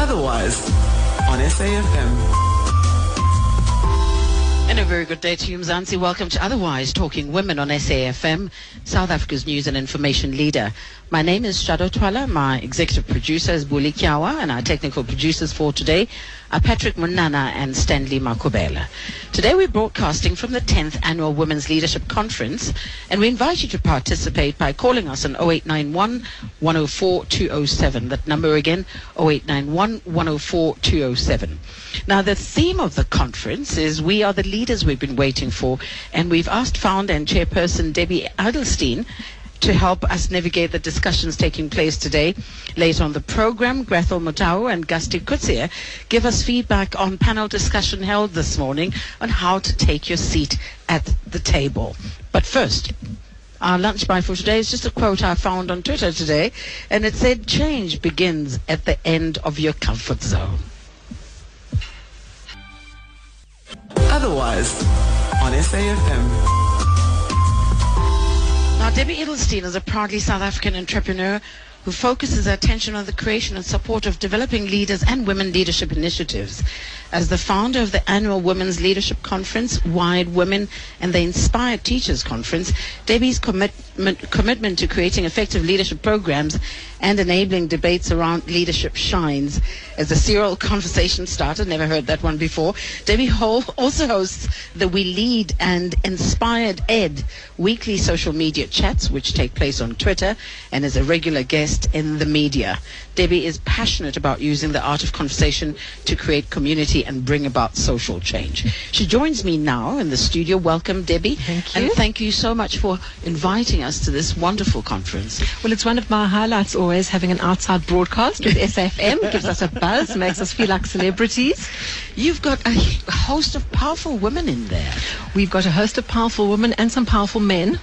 Otherwise, on SAFM. And a very good day to you, Mzansi. Welcome to Otherwise Talking Women on SAFM, South Africa's news and information leader. My name is Shado Twala. My executive producer is Buli Kiawa, and our technical producers for today are Patrick Munana and Stanley Makubela. Today we're broadcasting from the 10th Annual Women's Leadership Conference, and we invite you to participate by calling us on 0891 104 207. That number again, 0891 104 207. Now, the theme of the conference is We Are the Leaders We've Been Waiting For, and we've asked founder and chairperson Debbie Edelstein to help us navigate the discussions taking place today. Later on the program, Grathel Mutau and Gusty Kutsia give us feedback on panel discussion held this morning on how to take your seat at the table. But first, our lunch buy for today is just a quote I found on Twitter today, and it said, Change begins at the end of your comfort zone. Otherwise, on SAFM. Now, Debbie Edelstein is a proudly South African entrepreneur who focuses her attention on the creation and support of developing leaders and women leadership initiatives. As the founder of the annual Women's Leadership Conference, Wired Women, and the Inspired Teachers Conference, Debbie's commitment, commitment to creating effective leadership programs and enabling debates around leadership shines. As a serial conversation starter, never heard that one before, Debbie Hall also hosts the We Lead and Inspired Ed weekly social media chats, which take place on Twitter, and is a regular guest in the media. Debbie is passionate about using the art of conversation to create community and bring about social change. She joins me now in the studio. Welcome, Debbie. Thank you. And thank you so much for inviting us to this wonderful conference. Well, it's one of my highlights always having an outside broadcast with SFM. Gives us a buzz, makes us feel like celebrities. You've got a host of powerful women in there. We've got a host of powerful women and some powerful men.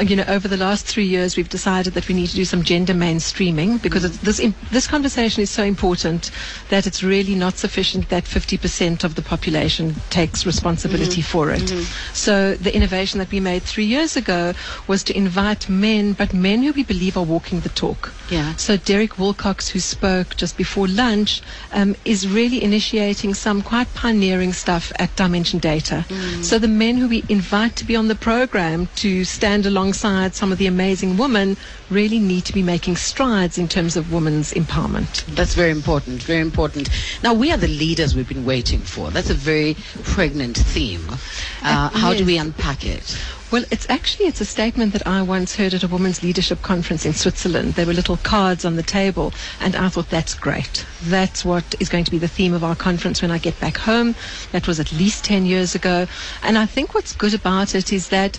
You know, over the last three years, we've decided that we need to do some gender mainstreaming because mm. it's, this this conversation is so important that it's really not sufficient that 50% of the population takes responsibility mm-hmm. for it. Mm-hmm. So the innovation that we made three years ago was to invite men, but men who we believe are walking the talk. Yeah. So Derek Wilcox, who spoke just before lunch, um, is really initiating some quite pioneering stuff at Dimension Data. Mm. So the men who we invite to be on the program to stand alongside some of the amazing women really need to be making strides in terms of women's empowerment. That's very important, very important. Now, we are the leaders we've been waiting for. That's a very pregnant theme. Uh, how do we unpack it? Well, it's actually it's a statement that I once heard at a women's leadership conference in Switzerland. There were little cards on the table, and I thought that's great. That's what is going to be the theme of our conference when I get back home. That was at least 10 years ago. And I think what's good about it is that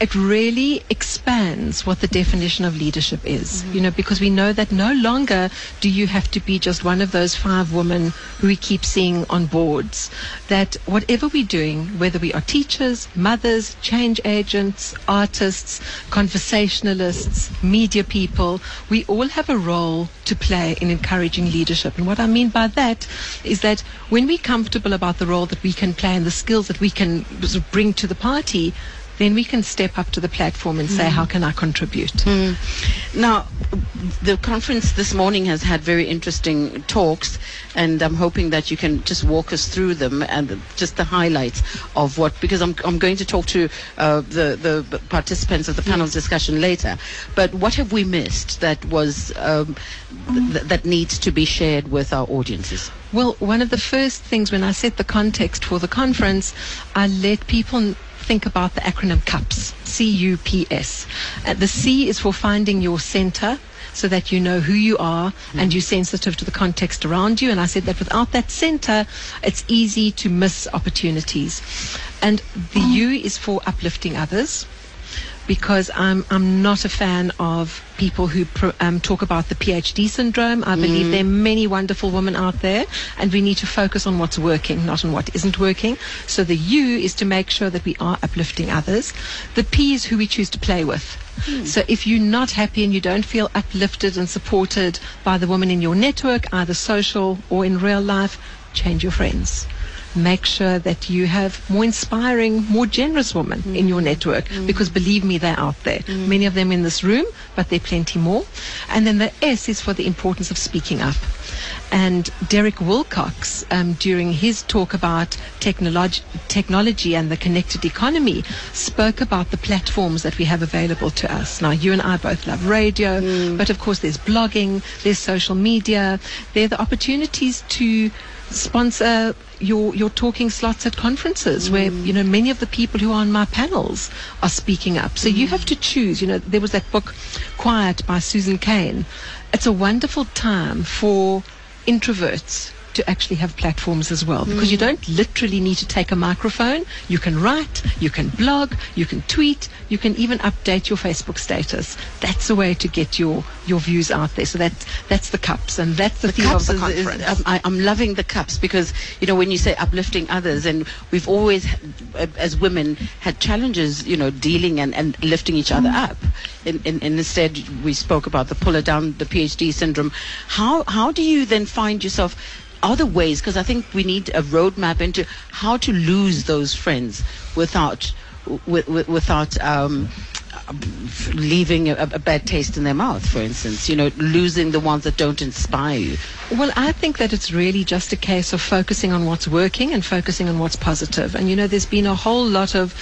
it really expands what the definition of leadership is. Mm-hmm. You know, because we know that no longer do you have to be just one of those five women who we keep seeing on boards. That whatever we're doing, whether we are teachers, mothers, change agents, artists, conversationalists, media people, we all have a role to play in encouraging leadership. And what I mean by that is that when we're comfortable about the role that we can play and the skills that we can bring to the party, then we can step up to the platform and say, how can I contribute? Now, the conference this morning has had very interesting talks, and I'm hoping that you can just walk us through them and just the highlights of what, because I'm, I'm going to talk to uh, the, the participants of the panel's discussion later. But what have we missed that was um, th- that needs to be shared with our audiences? Well, one of the first things when I set the context for the conference, I let people think about the acronym CUPS, C-U-P-S. Uh, the C is for finding your center so that you know who you are and you're sensitive to the context around you. And I said that without that center, it's easy to miss opportunities. And the U is for uplifting others because I'm I'm not a fan of people who pro, um, talk about the PhD syndrome. I believe there are many wonderful women out there, and we need to focus on what's working, not on what isn't working. So the U is to make sure that we are uplifting others. The P is who we choose to play with. So if you're not happy and you don't feel uplifted and supported by the woman in your network, either social or in real life, change your friends make sure that you have more inspiring, more generous women mm. in your network mm. because believe me, they're out there. Mm. Many of them in this room, but there are plenty more. And then the S is for the importance of speaking up. And Derek Wilcox, um, during his talk about technolog- technology and the connected economy, spoke about the platforms that we have available to us. Now, you and I both love radio, but of course, there's blogging, there's social media, there are the opportunities to sponsor your your talking slots at conferences where mm. you know many of the people who are on my panels are speaking up. So you mm. have to choose. You know there was that book quiet by susan cain it's a wonderful time for introverts to actually have platforms as well because you don't literally need to take a microphone you can write you can blog you can tweet you can even update your facebook status that's a way to get your your views out there so that that's the cups and that's the, theme of the is- is- conference um, I, I'm loving the cups because you know when you say uplifting others, and we've always, uh, as women, had challenges, you know, dealing and, and lifting each other up. And, and, and instead, we spoke about the puller down, the PhD syndrome. How how do you then find yourself? Other ways, because I think we need a roadmap into how to lose those friends without, with, with, without um, leaving a, a bad taste in their mouth. For instance, you know, losing the ones that don't inspire you. Well, I think that it's really just a case of focusing on what's working and focusing on what's positive. And you know, there's been a whole lot of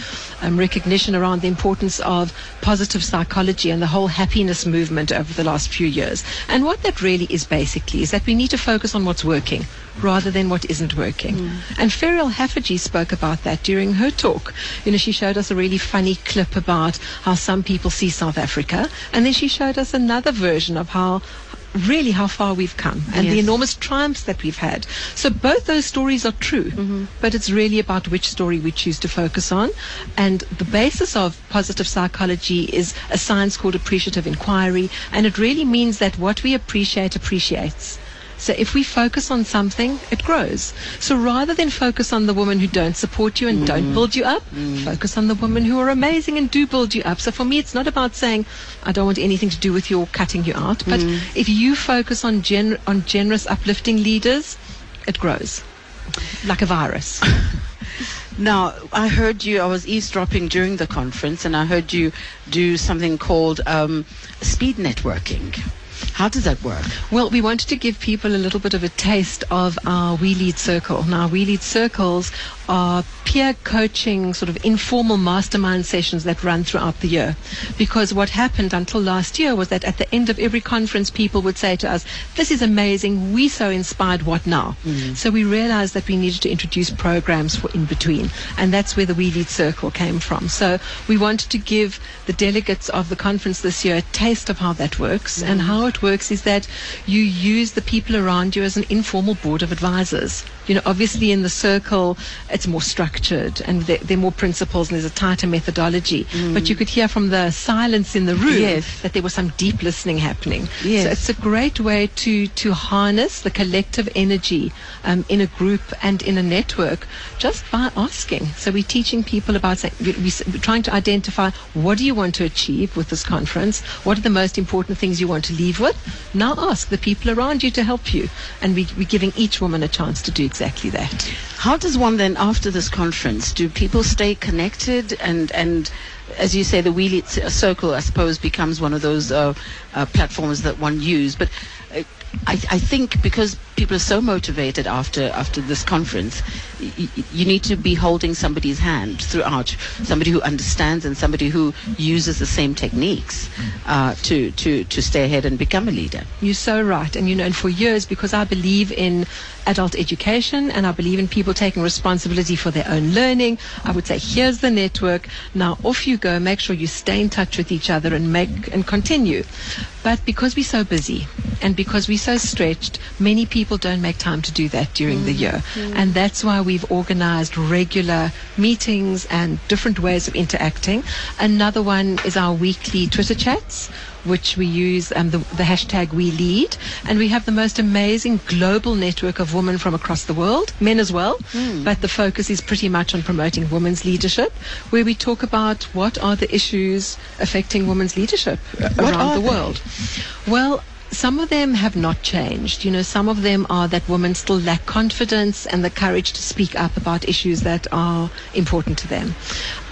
um, recognition around the importance of positive psychology and the whole happiness movement over the last few years. And what that really is basically is that we need to focus on what's working rather than what isn't working. And Ferial Haffajee spoke about that during her talk. You know, she showed us a really funny clip about how some people see South Africa, and then she showed us another version of how really how far we've come and the enormous triumphs that we've had. So both those stories are true, mm-hmm. but it's really about which story we choose to focus on. And the basis of positive psychology is a science called appreciative inquiry, and it really means that what we appreciate appreciates. So if we focus on something, it grows. So rather than focus on the women who don't support you and mm. don't build you up, mm. focus on the women who are amazing and do build you up. So for me, it's not about saying, I don't want anything to do with your cutting you out. But mm. if you focus on, gen- on generous, uplifting leaders, it grows like a virus. Now, I heard you, I was eavesdropping during the conference, and I heard you do something called um, speed networking. How does that work? Well, we wanted to give people a little bit of a taste of our We Lead Circle. Now, We Lead Circles are peer coaching, sort of informal mastermind sessions that run throughout the year. Because what happened until last year was that at the end of every conference, people would say to us, This is amazing. We so inspired. What now? Mm. So we realized that we needed to introduce programs for in between. And that's where the We Lead Circle came from. So we wanted to give the delegates of the conference this year a taste of how that works. Mm. And how it works is that you use the people around you as an informal board of advisors. You know, obviously in the circle, it's more structured and there, there are more principles and there's a tighter methodology. But you could hear from the silence in the room Yes. that there was some deep listening happening. Yes. So it's a great way to, to harness the collective energy um, in a group and in a network just by asking. So we're teaching people about, say, we- we- we're trying to identify what do you want to achieve with this conference? What are the most important things you want to leave with? Now ask the people around you to help you. And we, we're giving each woman a chance to do exactly that. How does one then, after this conference, do people stay connected and and as you say, the We Lead C- Circle, I suppose, becomes one of those uh, uh, platforms that one use. But uh, I, I think because people are so motivated after after this conference, y- you need to be holding somebody's hand throughout, somebody who understands and somebody who uses the same techniques uh, to to to stay ahead and become a leader. You're so right. And you know, and for years, because I believe in adult education and I believe in people taking responsibility for their own learning, I would say, here's the network. Now off you go. Make sure you stay in touch with each other and make and continue. But because we're so busy and because we're so stretched, many people don't make time to do that during the year. And that's why we've organized regular meetings and different ways of interacting. Another one is our weekly Twitter chats which we use um, the, the hashtag We Lead, and we have the most amazing global network of women from across the world, men as well. But the focus is pretty much on promoting women's leadership, where we talk about what are the issues affecting women's leadership uh, around the they? world. Well. Some of them have not changed. You know, some of them are that women still lack confidence and the courage to speak up about issues that are important to them.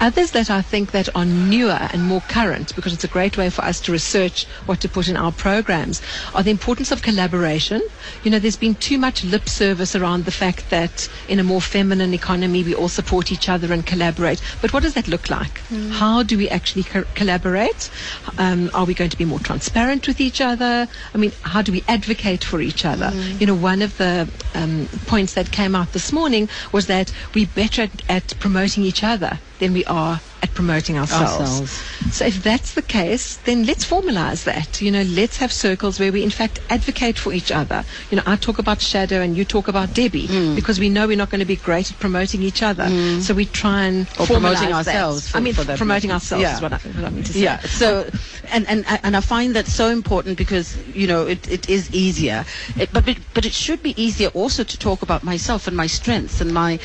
Others that I think that are newer and more current, because it's a great way for us to research what to put in our programs, are the importance of collaboration. You know, there's been too much lip service around the fact that in a more feminine economy we all support each other and collaborate. But what does that look like? How do we actually co- collaborate? Um, are we going to be more transparent with each other? I mean, how do we advocate for each other? You know, one of the um, points that came out this morning was that we're better at, at promoting each other than we are at promoting ourselves. Ourselves. So if that's the case, then let's formalize that. You know, let's have circles where we in fact advocate for each other. You know, I talk about Shado and you talk about Debbie Mm. because we know we're not going to be great at promoting each other. So we try and Or promoting ourselves for- I mean, promoting ourselves Yeah. is what I, what I mean to say. Yeah. So, and, and and I find that so important because you know it, it is easier, it, but it, but it should be easier also to talk about myself and my strengths and my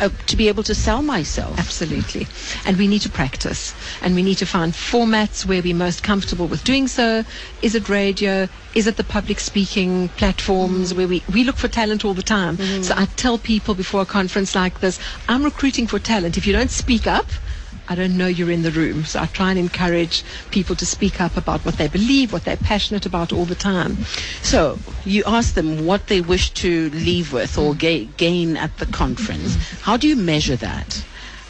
uh, to be able to sell myself. Absolutely. And we need to practice. And we need to find formats where we're most comfortable with doing so. Is it radio? Is it the public speaking platforms mm. where we, we look for talent all the time? Mm. So I tell people before a conference like this, I'm recruiting for talent. If you don't speak up, I don't know you're in the room. So I try and encourage people to speak up about what they believe, what they're passionate about all the time. So you ask them what they wish to leave with or ga- gain at the conference. How do you measure that?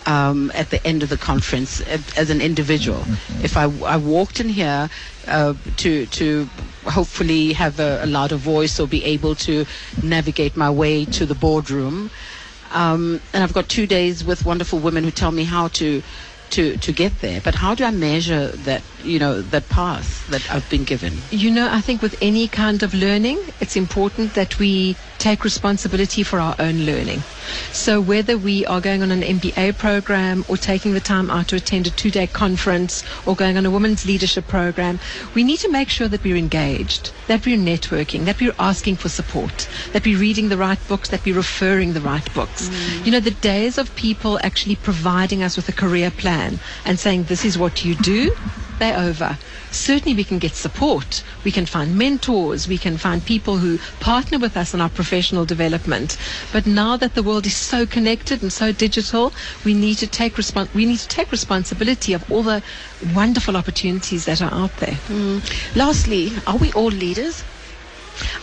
Um, at the end of the conference, uh, as an individual, if I, I walked in here uh, to to hopefully have a, a louder voice or be able to navigate my way to the boardroom, um, and I've got two days with wonderful women who tell me how to to to get there. But how do I measure that you know that path that I've been given? You know, I think with any kind of learning, it's important that we take responsibility for our own learning. So whether we are going on an MBA program or taking the time out to attend a two-day conference or going on a women's leadership program, we need to make sure that we're engaged, that we're networking, that we're asking for support, that we're reading the right books, that we're referring the right books. Mm. You know, the days of people actually providing us with a career plan and saying, this is what you do, they're over. Certainly, we can get support. We can find mentors. We can find people who partner with us in our professional development. But now that the world is so connected and so digital, we need to take respon- we need to take responsibility of all the wonderful opportunities that are out there. Mm. Lastly, are we all leaders?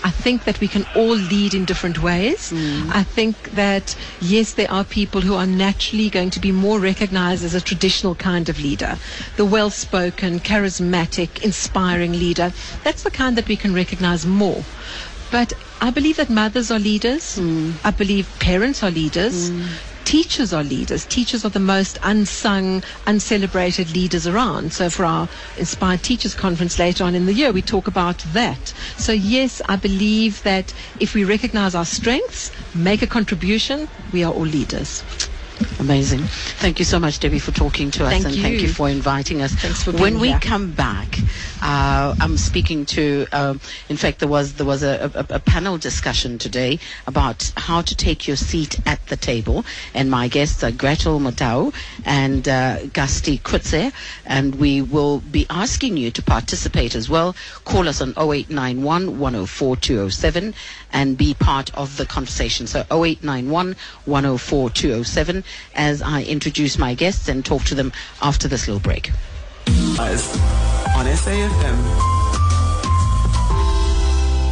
I think that we can all lead in different ways. Mm. I think that, yes, there are people who are naturally going to be more recognized as a traditional kind of leader. The well spoken, charismatic, inspiring leader. That's the kind that we can recognize more. But I believe that mothers are leaders. Mm. I believe parents are leaders. Mm. Teachers are leaders. Teachers are the most unsung, uncelebrated leaders around. So for our Inspired Teachers Conference later on in the year, we talk about that. So yes, I believe that if we recognize our strengths, make a contribution, we are all leaders. Amazing. Thank you so much, Debbie, for talking to us Thank and thank you. you for inviting us. Thanks for being When we here. come back, uh, I'm speaking to. Um, in fact, there was there was a, a, a panel discussion today about how to take your seat at the table, and my guests are Grathel Motau and uh, Gasti Kutze, and we will be asking you to participate as well. Call us on 0891 104 207 and be part of the conversation. So 0891 104 207 as I introduce my guests and talk to them after this little break. On SAFM.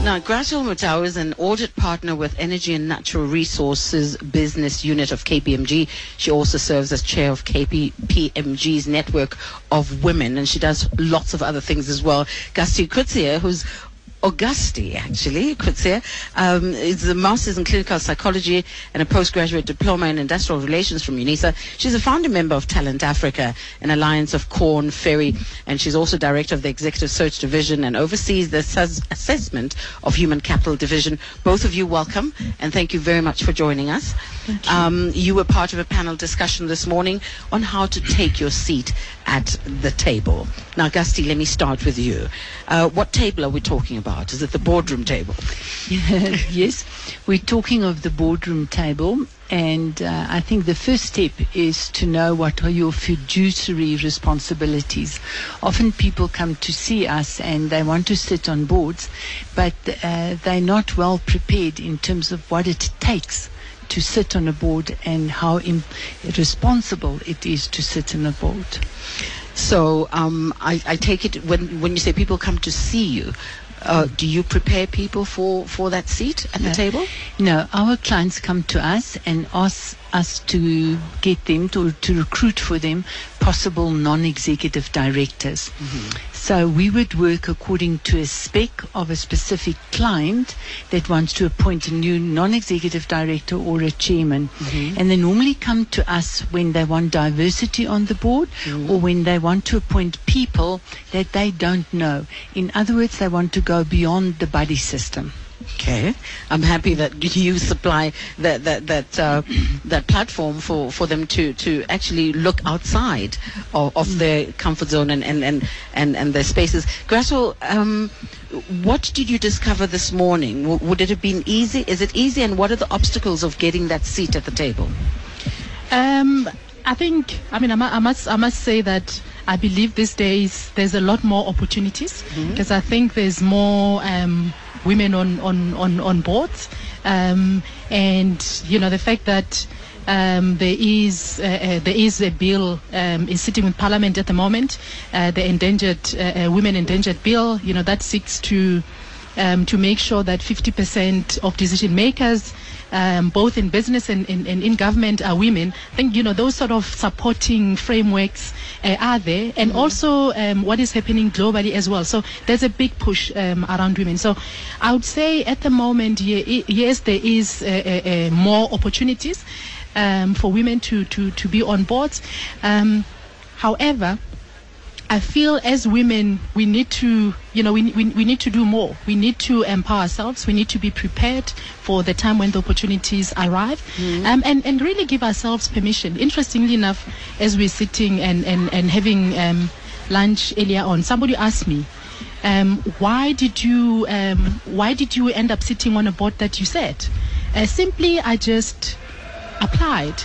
Now, Grathel Mutau is an audit partner with Energy and Natural Resources Business Unit of KPMG. She also serves as chair of KPMG's network of women, and she does lots of other things as well. Gasti Kutsia, who's Augusti, actually, Kutsia, um, is a master's in clinical psychology and a postgraduate diploma in industrial relations from UNISA. She's a founder member of Talent Africa, an alliance of Korn Ferry, and she's also director of the executive search division and oversees the assess- assessment of human capital division. Both of you, welcome, and thank you very much for joining us. Um, you were part of a panel discussion this morning on how to take your seat at the table. Now, Gusty, let me start with you. Uh, what table are we talking about? About? Is it the boardroom table? yes, we're talking of the boardroom table, and uh, I think the first step is to know what are your fiduciary responsibilities. Often people come to see us and they want to sit on boards, but uh, they're not well prepared in terms of what it takes to sit on a board and how responsible it is to sit on a board. So um, I, I take it when when you say people come to see you, uh, do you prepare people for, for that seat at the table? No, our clients come to us and ask us to get them to, to recruit for them possible non-executive directors. Mm-hmm. So we would work according to a spec of a specific client that wants to appoint a new non-executive director or a chairman. Mm-hmm. And they normally come to us when they want diversity on the board mm-hmm. or when they want to appoint people that they don't know. In other words, they want to go beyond the buddy system. Okay, I'm happy that you supply that that that uh, that platform for, for them to, to actually look outside of, of their comfort zone and, and, and, and, and their spaces. Grathel, um, what did you discover this morning? W- would it have been easy? Is it easy? And what are the obstacles of getting that seat at the table? Um, I think, I mean, I must, I must say that I believe these days there's a lot more opportunities because I think there's more um, women on, on, on, on boards. Um, and, you know, the fact that um, there is uh, uh, there is a bill um, is sitting in Parliament at the moment, uh, the endangered uh, uh, women endangered bill. You know that seeks to um, to make sure that 50% of decision makers, um, both in business and, and in government, are women. I think you know those sort of supporting frameworks uh, are there, and also um, what is happening globally as well. So there's a big push um, around women. So I would say at the moment, ye- yes, there is uh, uh, uh, more opportunities um, for women to, to, to be on boards. Um, however, I feel as women, we need to, you know, we, we, we need to do more. We need to empower ourselves. We need to be prepared for the time when the opportunities arrive um, and, and really give ourselves permission. Interestingly enough, as we're sitting and, and, and having um, lunch earlier on, somebody asked me, um, why did you um, why did you end up sitting on a board that you said? Uh, simply, I just applied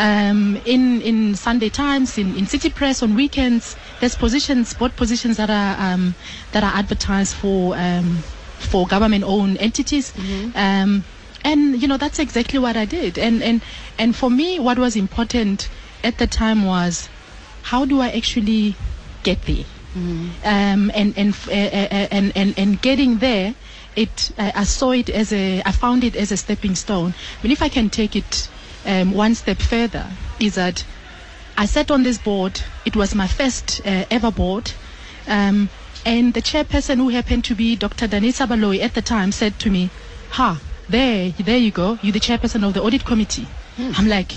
um, in in Sunday Times, in, in City Press on weekends. There's positions, board positions that are um, that are advertised for um, for government-owned entities, um, and you know that's exactly what I did. And and and for me, what was important at the time was how do I actually get there? Um, and and, uh, and and and getting there, it uh, I saw it as a I found it as a stepping stone. But if I can take it um, one step further, is that I sat on this board. It was my first uh, ever board. Um, and the chairperson, who happened to be Dr. Danisa Baloyi at the time, said to me, Ha, there, there you go. You're the chairperson of the audit committee. I'm like,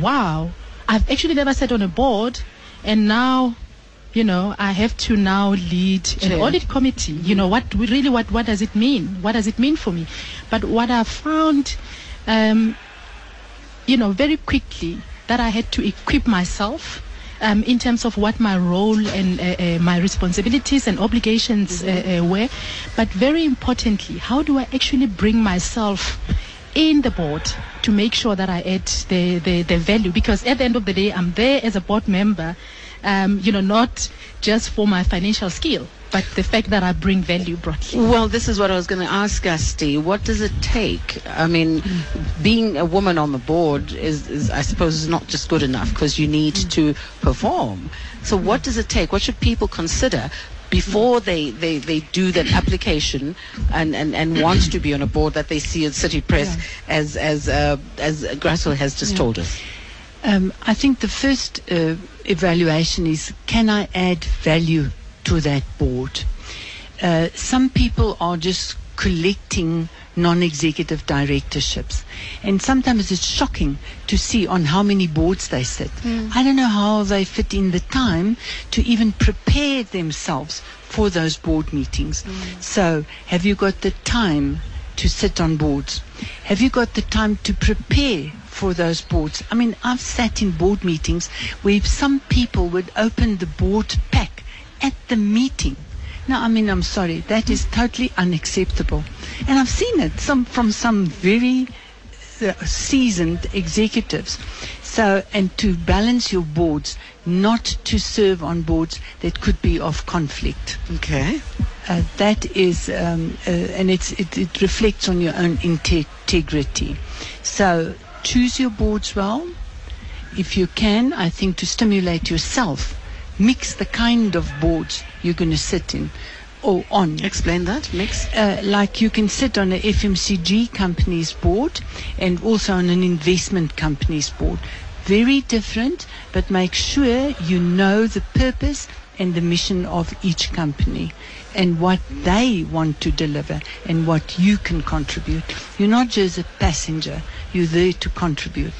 wow. I've actually never sat on a board. And now, you know, I have to now lead an audit committee. You know, what really, what, what does it mean? What does it mean for me? But what I found, um, you know, very quickly that I had to equip myself um, in terms of what my role and uh, uh, my responsibilities and obligations uh, uh, were. But very importantly, how do I actually bring myself in the board to make sure that I add the, the, the value? Because at the end of the day, I'm there as a board member, um, you know, not just for my financial skill, but the fact that I bring value broadly. Well, this is what I was going to ask Asti. What does it take? I mean, being a woman on the board is, is I suppose, is not just good enough because you need to perform. So, what does it take? What should people consider before they, they, they do that application and, and, and want to be on a board that they see at City Press, as as uh, as Grathel has just told us? Um, I think the first uh, evaluation is can I add value to that board? Uh, some people are just collecting non-executive directorships. And sometimes it's shocking to see on how many boards they sit. I don't know how they fit in the time to even prepare themselves for those board meetings. So have you got the time to sit on boards? Have you got the time to prepare for those boards i mean i've sat in board meetings where some people would open the board pack at the meeting Now, I mean, I'm sorry. That is totally unacceptable. And I've seen it some from some very uh, seasoned executives. So, and to balance your boards, not to serve on boards that could be of conflict. Okay. Uh, that is, um, uh, and it's, it, it reflects on your own integrity. So choose your boards well. If you can, I think to stimulate yourself, mix the kind of boards you're going to sit in or on. Explain that. Mix. Uh, like you can sit on a FMCG company's board and also on an investment company's board. Very different, but make sure you know the purpose and the mission of each company and what they want to deliver and what you can contribute. You're not just a passenger, you're there to contribute.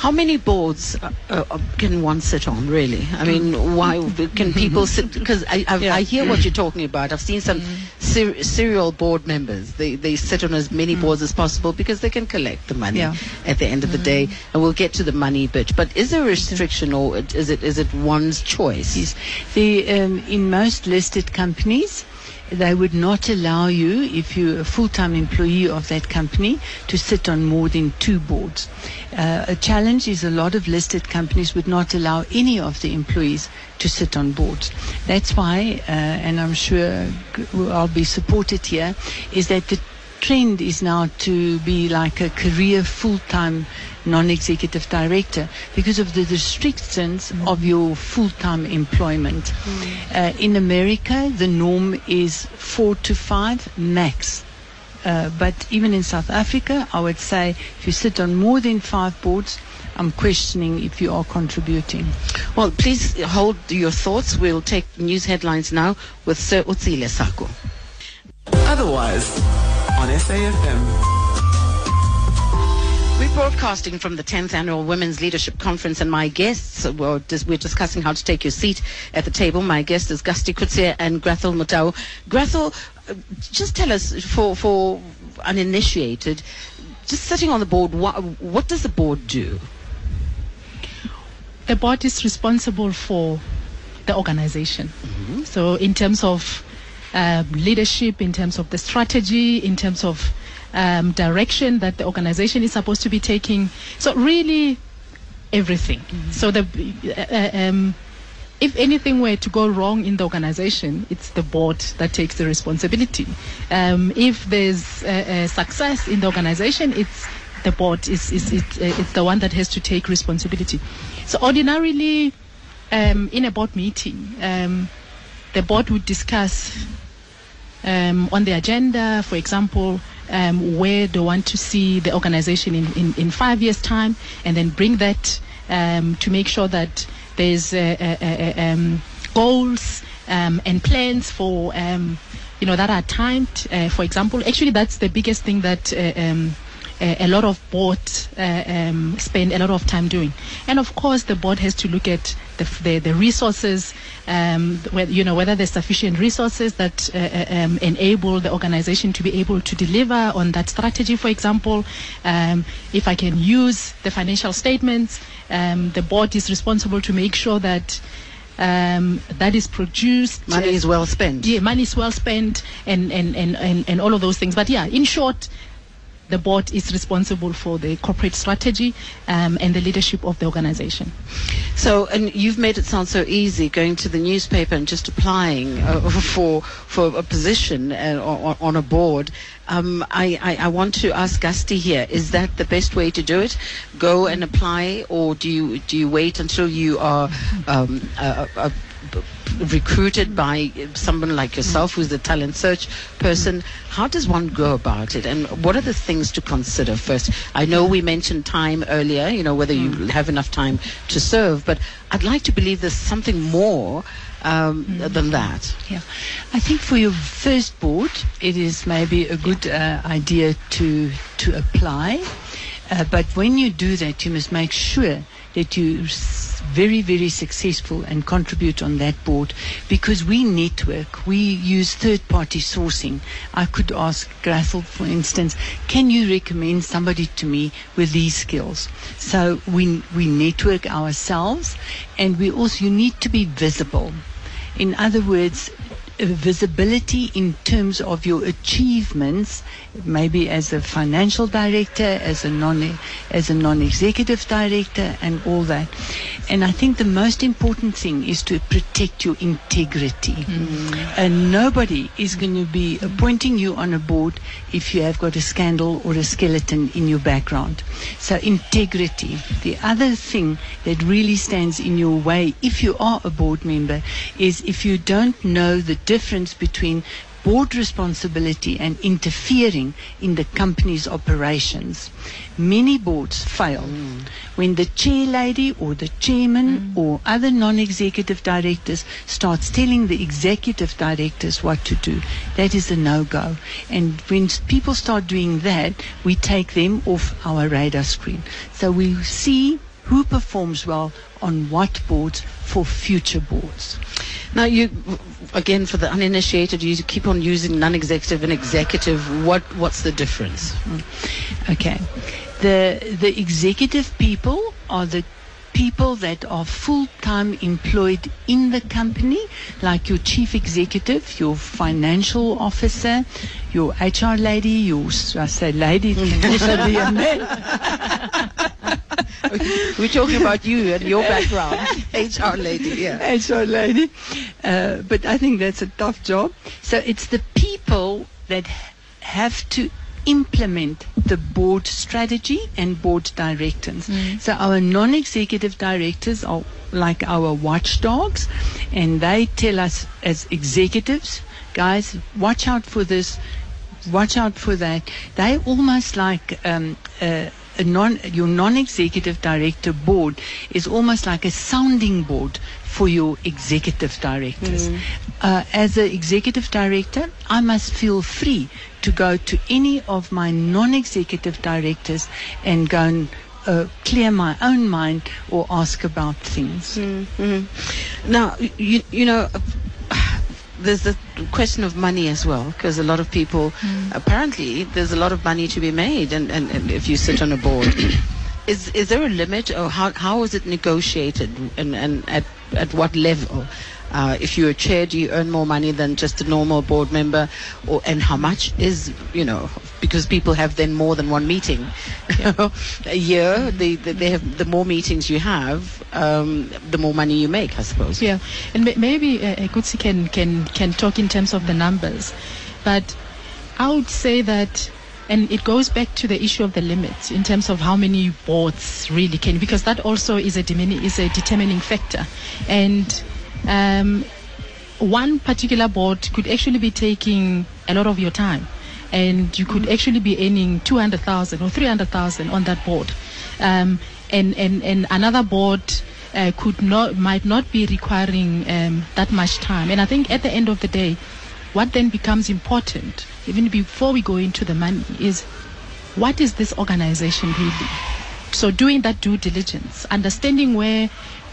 How many boards uh, uh, can one sit on, really? I mean, why can people sit? Because I, I, Yeah. I hear what you're talking about. I've seen some ser- serial board members. They, they sit on as many boards as possible because they can collect the money Yeah. at the end of the day. And we'll get to the money bit. But is there a restriction or is it is it one's choice? Yes. The, um, in most listed companies, they would not allow you, if you're a full-time employee of that company, to sit on more than two boards. Uh, a challenge is a lot of listed companies would not allow any of the employees to sit on boards. That's why, uh, and I'm sure I'll be supported here, is that the trend is now to be like a career full-time non-executive director because of the restrictions of your full-time employment. Uh, in America, the norm is four to five max. Uh, but even in South Africa, I would say if you sit on more than five boards, I'm questioning if you are contributing. Well, please hold your thoughts. We'll take news headlines now with Sir Utsile Sako. Otherwise, on SAFM. We're broadcasting from the 10th Annual Women's Leadership Conference, and my guests, well, dis- we're discussing how to take your seat at the table. My guest is Gusty Kutsia and Grathel Mutau. Grathel, uh, just tell us, for, for uninitiated, just sitting on the board, what, what does the board do? the board is responsible for the organization. So, in terms of um, leadership, in terms of the strategy, in terms of um, direction that the organization is supposed to be taking, so really everything. So, the uh, uh, um, if anything were to go wrong in the organization, it's the board that takes the responsibility. Um, if there's uh, uh, success in the organization, it's the board is, is, is uh, it's the one that has to take responsibility. So ordinarily, um, in a board meeting, um, the board would discuss um, on the agenda, for example, um, where they want to see the organization in, in, in five years' time, and then bring that um, to make sure that there's uh, uh, uh, um, goals um, and plans for um, you know that are timed. Uh, for example, actually, that's the biggest thing that. Uh, a lot of board uh, um, spend a lot of time doing, and of course the board has to look at the the, the resources, um, whether, you know whether there's sufficient resources that uh, uh, um, enable the organization to be able to deliver on that strategy. For example, um, if I can use the financial statements, um, the board is responsible to make sure that. Um, that is produced. Money is well spent. yeah, money is well spent and, and, and, and, and all of those things. But yeah, in short, the board is responsible for the corporate strategy um, and the leadership of the organization. So, and you've made it sound so easy going to the newspaper and just applying uh, for for a position uh, on, a board. Um, I, I, I want to ask Gusty here: Is that the best way to do it? Go and apply, or do you do you wait until you are um, uh, b- recruited by someone like yourself, who's the talent search person? How does one go about it, and what are the things to consider first? I know we mentioned time earlier, you know whether you have enough time to serve, but I'd like to believe there's something more um, than that. Yeah, I think for your first board, it is maybe a good uh, idea to to apply. Uh, but when you do that, you must make sure that you're very very successful and contribute on that board because we network. We use third party sourcing. I could ask grathel for instance can you recommend somebody to me with these skills? So we we network ourselves and we also you need to be visible. In other words visibility in terms of your achievements, maybe as a financial director, as a non as a non-executive director, and all that. And I think the most important thing is to protect your integrity. Mm. And nobody is going to be appointing you on a board if you have got a scandal or a skeleton in your background. So integrity. The other thing that really stands in your way if you are a board member is if you don't know the difference between board responsibility and interfering in the company's operations. Many boards fail when the chair lady or the chairman or other non-executive directors starts telling the executive directors what to do. That is a no-go. And when people start doing that, we take them off our radar screen. So we see who performs well on what boards for future boards. Now, you again for the uninitiated, you keep on using non-executive and executive. What what's the difference? Mm-hmm. Okay. The the executive people are the people that are full-time employed in the company, like your chief executive, your financial officer, your HR lady, your I say lady, it can also be a man. We're talking about you and your background, HR lady. Yeah. HR lady. Uh, but I think that's a tough job. So it's the people that have to implement the board strategy and board directions. So our non-executive directors are like our watchdogs and they tell us as executives, guys, watch out for this, watch out for that. They almost like um, uh, non, your non-executive director board is almost like a sounding board for your executive directors. Uh, as an executive director, I must feel free to go to any of my non-executive directors and go and uh, clear my own mind or ask about things. Now, you you know, there's the question of money as well, because a lot of people, hmm. apparently, there's a lot of money to be made, and, and, and if you sit on a board, is is there a limit, or how how is it negotiated, and and at at what level? Uh, if you're a chair, do you earn more money than just a normal board member, or and how much is you know because people have then more than one meeting a year. They, they they have the more meetings you have, um, the more money you make, I suppose. Yeah, and ma- maybe uh, Gutsi can, can, can talk in terms of the numbers, but I would say that, and it goes back to the issue of the limits in terms of how many boards really can, because that also is a, dimini- is a determining factor. And um, one particular board could actually be taking a lot of your time and you could actually be earning 200,000 or 300,000 on that board. Um, and, and, and another board uh, could not might not be requiring um, that much time. And I think at the end of the day what then becomes important even before we go into the money is what is this organization really? So doing that due diligence understanding where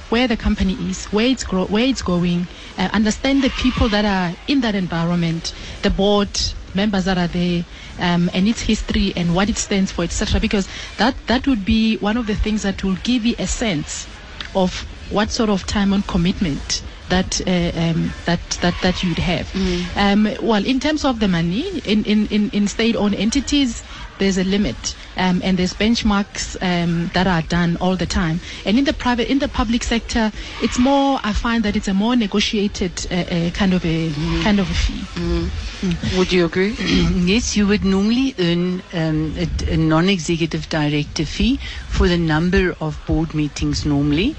where the company is where it's grow, where it's going uh, understand the people that are in that environment the board members that are there um, and its history and what it stands for etc because that that would be one of the things that will give you a sense of what sort of time and commitment that uh, um, that that that you'd have. Um, well, in terms of the money in in in, in state-owned entities, there's a limit, um, and there's benchmarks um, that are done all the time. And in the private, in the public sector, it's more. I find that it's a more negotiated uh, uh, kind of a kind of a fee. Would you agree? yes, you would normally earn um, a, a non-executive director fee for the number of board meetings normally.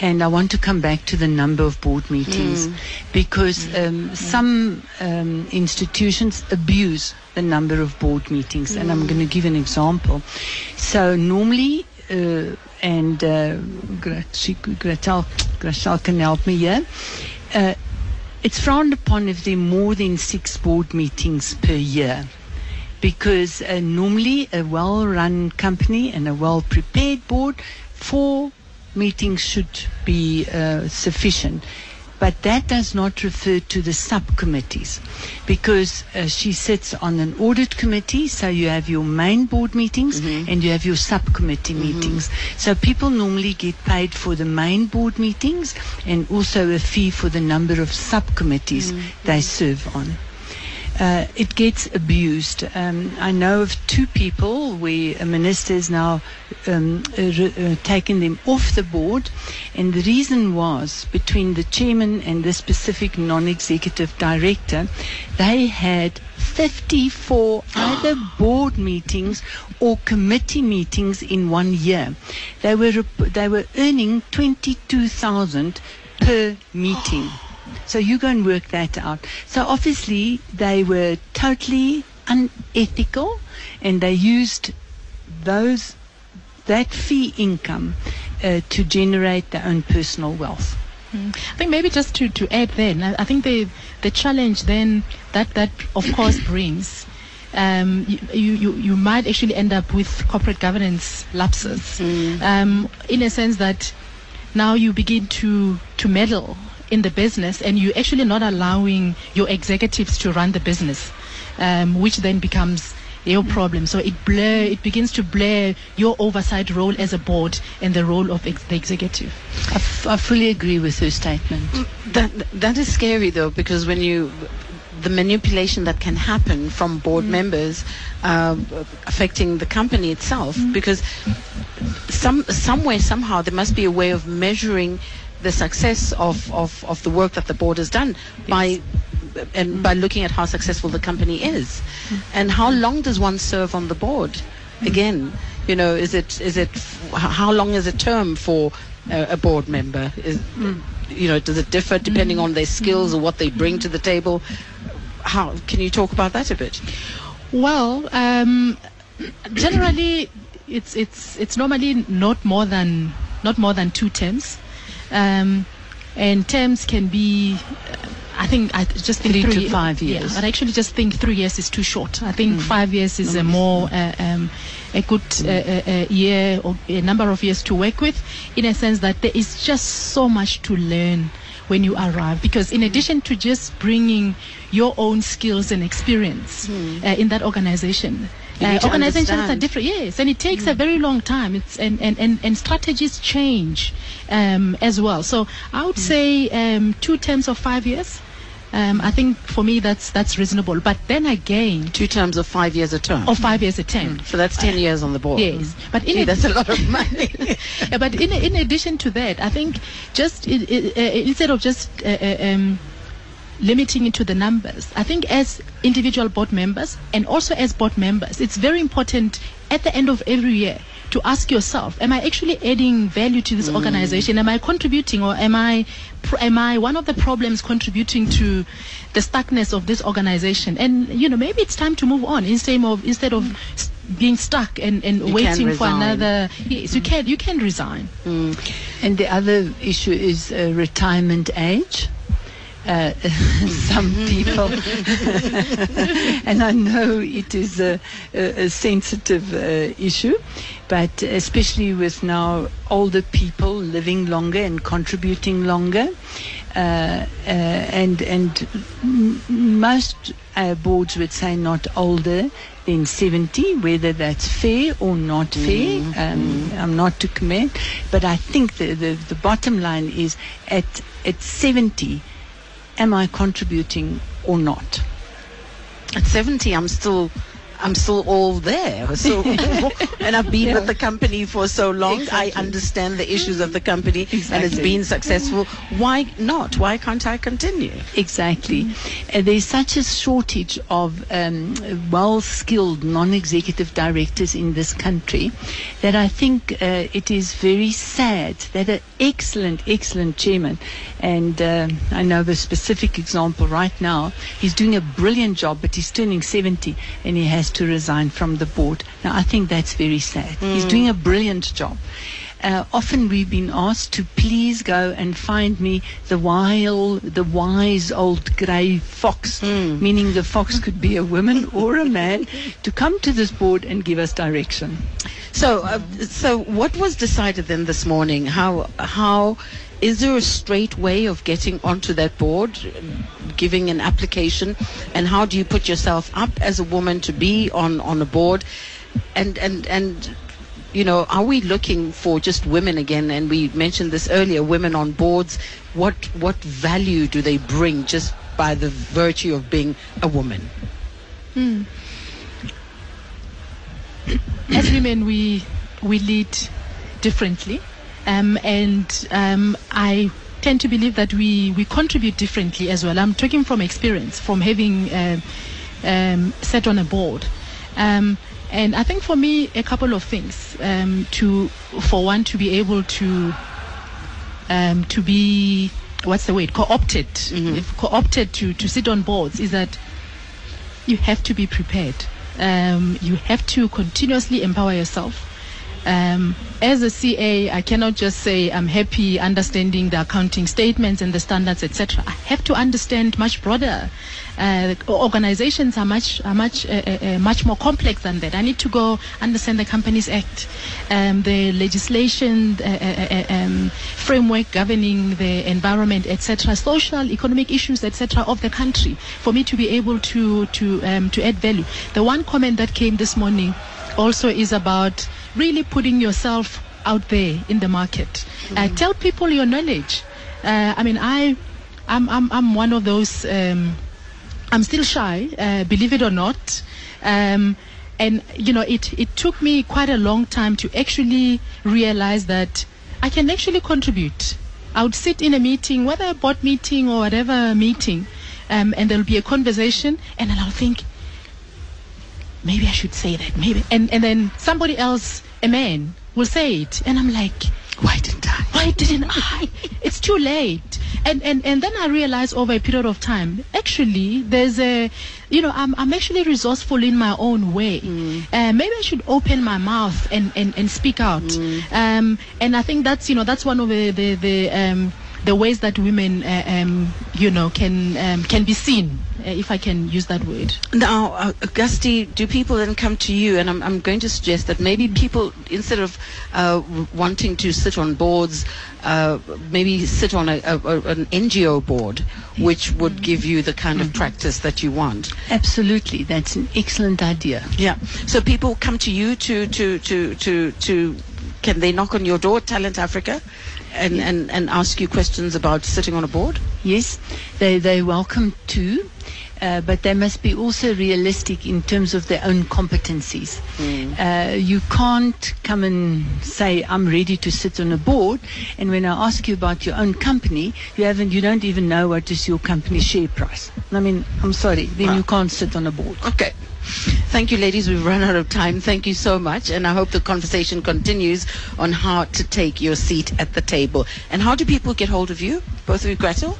And I want to come back to the number of board meetings because um, some um, institutions abuse the number of board meetings. And I'm going to give an example. So normally, uh, and uh, Grathel, Grathel can help me here. Uh, it's frowned upon if there are more than six board meetings per year because uh, normally a well-run company and a well-prepared board, four meetings should be uh, sufficient. But that does not refer to the subcommittees because uh, she sits on an audit committee. So you have your main board meetings and you have your subcommittee meetings. So people normally get paid for the main board meetings and also a fee for the number of subcommittees they serve on uh, it gets abused. Um, I know of two people where a minister has now um, uh, uh, taken them off the board, and the reason was between the chairman and the specific non-executive director, they had 54 either board meetings or committee meetings in one year. They were they were earning 22,000 per meeting. So you go and work that out. So obviously they were totally unethical and they used those that fee income uh, to generate their own personal wealth. I think maybe just to, to add then, I, I think the the challenge then that that of course brings, um, you, you, you might actually end up with corporate governance lapses, um, in a sense that now you begin to to meddle in the business and you're actually not allowing your executives to run the business, um, which then becomes your problem. So it blur, it begins to blur your oversight role as a board and the role of ex- the executive. I, f- I fully agree with her statement. That that is scary though, because when you the manipulation that can happen from board members uh, affecting the company itself, because some somewhere somehow there must be a way of measuring the success of, of, of the work that the board has done by and by looking at how successful the company is, hmm. and how long does one serve on the board? Hmm. Again, you know, is it is it how long is a term for a, a board member? Is hmm. you know, does it differ depending on their skills or what they bring to the table? How can you talk about that a bit? Well, um, generally, it's it's it's normally not more than not more than two terms, um, and terms can be. uh, I think I just think Three to five yeah, years. but I actually just think three years is too short. I think five years is a more uh, um, a good uh, uh, uh, year or a number of years to work with, in a sense that there is just so much to learn when you arrive. Because in addition to just bringing your own skills and experience uh, in that organization. Uh, organizations are different, yes, and it takes a very long time. It's and, and, and, and strategies change um, as well. So I would say um, two terms of five years. Um, I think for me that's that's reasonable. But then again, Two terms of five years a term. or five years a term. so that's ten years on the board. Yes, but in Gee, a- that's a lot of money. Yeah, but in in addition to that, I think just i i uh, instead of just uh, uh, um, limiting it to the numbers, I think as individual board members and also as board members, it's very important at the end of every year to ask yourself: Am I actually adding value to this organization? Am I contributing, or am I am I one of the problems contributing to the stuckness of this organization? And you know, maybe it's time to move on instead of instead of being stuck and, and You waiting for another. Yes, you can you can resign. And the other issue is uh, retirement age. Uh, some people, and I know it is a, a, a sensitive uh, issue, but especially with now older people living longer and contributing longer, uh, uh, and and m- most uh, boards would say not older than 70, whether that's fair or not fair. Um, I'm not to comment, but I think the, the, the bottom line is at at 70, am I contributing or not? At 70, I'm still, I'm still all there. So, and I've been with the company for so long. I understand the issues of the company, and it's been successful. Why not? Why can't I continue? Exactly. Uh, there's such a shortage of um, well-skilled non-executive directors in this country that I think uh, it is very sad that an excellent, excellent chairman, and uh, I know the specific example right now, he's doing a brilliant job, but he's turning 70 and he has to resign from the board. Now, I think that's very sad. He's doing a brilliant job. Uh, often we've been asked to please go and find me the wild, the wise old grey fox, meaning the fox could be a woman or a man, to come to this board and give us direction. So, uh, so what was decided then this morning? How how is there a straight way of getting onto that board, giving an application, and how do you put yourself up as a woman to be on on a board, and and and you know, are we looking for just women again? And we mentioned this earlier, women on boards. What what value do they bring just by the virtue of being a woman? Hmm. as women, we we lead differently, um, and um, I tend to believe that we we contribute differently as well. I'm talking from experience, from having um um, sat on a board. Um, and I think for me, a couple of things. Um, to, for one, to be able to, um, to be, what's the word, co-opted, if co-opted to, to sit on boards is that you have to be prepared. Um, you have to continuously empower yourself. Um, as a CA, I cannot just say I'm happy understanding the accounting statements and the standards, etc. I have to understand much broader. Uh, organizations are much are much uh, uh, uh, much more complex than that. I need to go understand the Companies Act, um, the legislation, uh, uh, um, framework governing the environment, etc., social, economic issues, etc., of the country, for me to be able to to um, to add value. The one comment that came this morning also is about really putting yourself out there in the market. Uh, tell people your knowledge. Uh, I mean, I, I'm, I'm, I'm one of those. Um, I'm still shy, uh, believe it or not. Um, and you know, it it took me quite a long time to actually realize that I can actually contribute. I would sit in a meeting, whether a board meeting or whatever meeting, um, and there'll be a conversation, and then I'll think, maybe I should say that, maybe, and and then somebody else, a man, will say it, and I'm like, Why didn't I? why didn't I? It's too late. And, and, and then I realized over a period of time, actually, there's a, you know, I'm, I'm actually resourceful in my own way. Uh, maybe I should open my mouth and, and, and speak out. Um, and I think that's, you know, that's one of the, the, the, um, the ways that women, uh, um, you know, can, um, can be seen, uh, if I can use that word. Now, uh, Gusty, do people then come to you? And I'm, I'm going to suggest that maybe people, instead of uh, wanting to sit on boards, uh, maybe sit on a, a, a- an NGO board, which would give you the kind of practice that you want. Absolutely, that's an excellent idea. Yeah. So people come to you to to to to to. Can they knock on your door, Talent Africa, and, and, and ask you questions about sitting on a board? Yes, they they welcome too, uh, but they must be also realistic in terms of their own competencies. Uh, you can't come and say I'm ready to sit on a board, and when I ask you about your own company, you haven't you don't even know what is your company's share price. I mean, I'm sorry, then you can't sit on a board. Okay. Thank you, ladies. We've run out of time. Thank you so much. And I hope the conversation continues on how to take your seat at the table. And how do people get hold of you? Both of you, Grathel?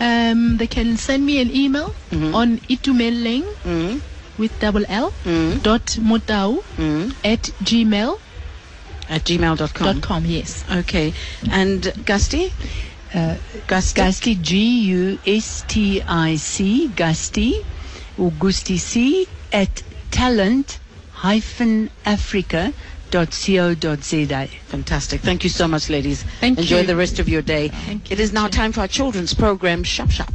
Um, they can send me an email on itumeleng Mm, with double L mm, dot motau mm. at gmail At gmail.com. dot com. Yes. Okay. And Gusty? Uh, Gusty? Gusty, G U S T I C, Gusty, or Gusty C, at talent africa.co.za. Fantastic. Thank you so much, ladies. Thank you. Enjoy you. the rest of your day. Thank It is now time for our children's program, Shop Shop.